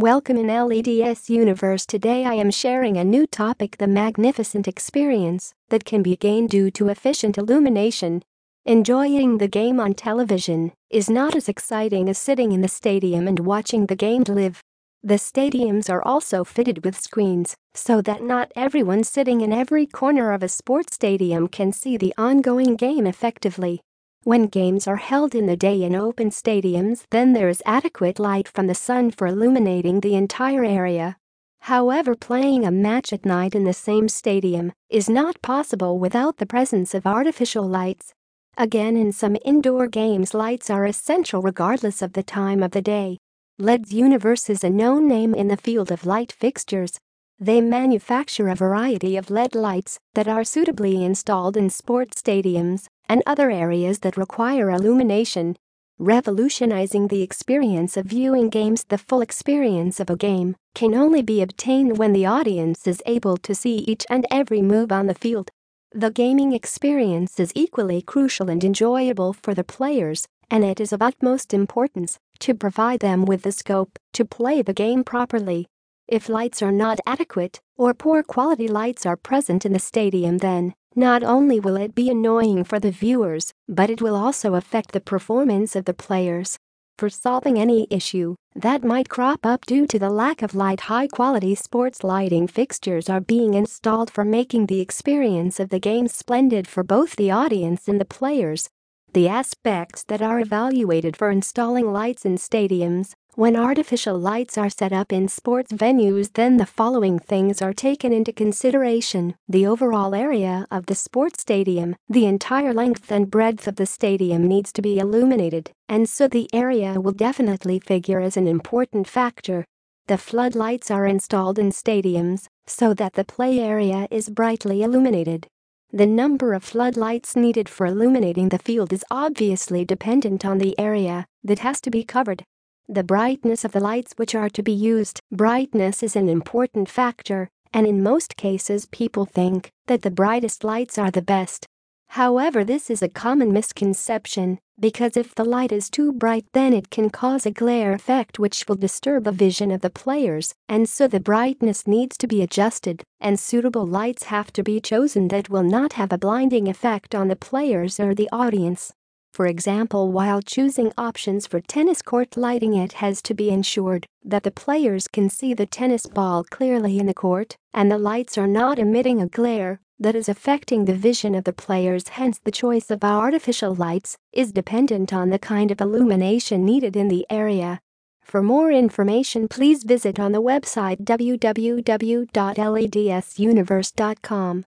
Welcome in LEDS universe. Today I am sharing a new topic the magnificent experience that can be gained due to efficient illumination. Enjoying the game on television is not as exciting as sitting in the stadium and watching the game live. The stadiums are also fitted with screens so that not everyone sitting in every corner of a sports stadium can see the ongoing game effectively. When games are held in the day in open stadiums then there is adequate light from the sun for illuminating the entire area. However playing a match at night in the same stadium is not possible without the presence of artificial lights. Again in some indoor games lights are essential regardless of the time of the day. LEDs Universe is a known name in the field of light fixtures. They manufacture a variety of LED lights that are suitably installed in sports stadiums and other areas that require illumination. Revolutionizing the experience of viewing games The full experience of a game can only be obtained when the audience is able to see each and every move on the field. The gaming experience is equally crucial and enjoyable for the players, and it is of utmost importance to provide them with the scope to play the game properly. If lights are not adequate or poor quality lights are present in the stadium then not only will it be annoying for the viewers, but it will also affect the performance of the players. For solving any issue that might crop up due to the lack of light high-quality sports lighting fixtures are being installed for making the experience of the game splendid for both the audience and the players. The aspects that are evaluated for installing lights in stadiums when artificial lights are set up in sports venues then the following things are taken into consideration. The overall area of the sports stadium, the entire length and breadth of the stadium needs to be illuminated, and so the area will definitely figure as an important factor. The floodlights are installed in stadiums so that the play area is brightly illuminated. The number of floodlights needed for illuminating the field is obviously dependent on the area that has to be covered the brightness of the lights which are to be used. Brightness is an important factor, and in most cases people think that the brightest lights are the best. However, this is a common misconception because if the light is too bright then it can cause a glare effect which will disturb the vision of the players and so the brightness needs to be adjusted and suitable lights have to be chosen that will not have a blinding effect on the players or the audience. For example while choosing options for tennis court lighting it has to be ensured that the players can see the tennis ball clearly in the court and the lights are not emitting a glare that is affecting the vision of the players hence the choice of artificial lights is dependent on the kind of illumination needed in the area. For more information please visit on the website www.ledsuniverse.com.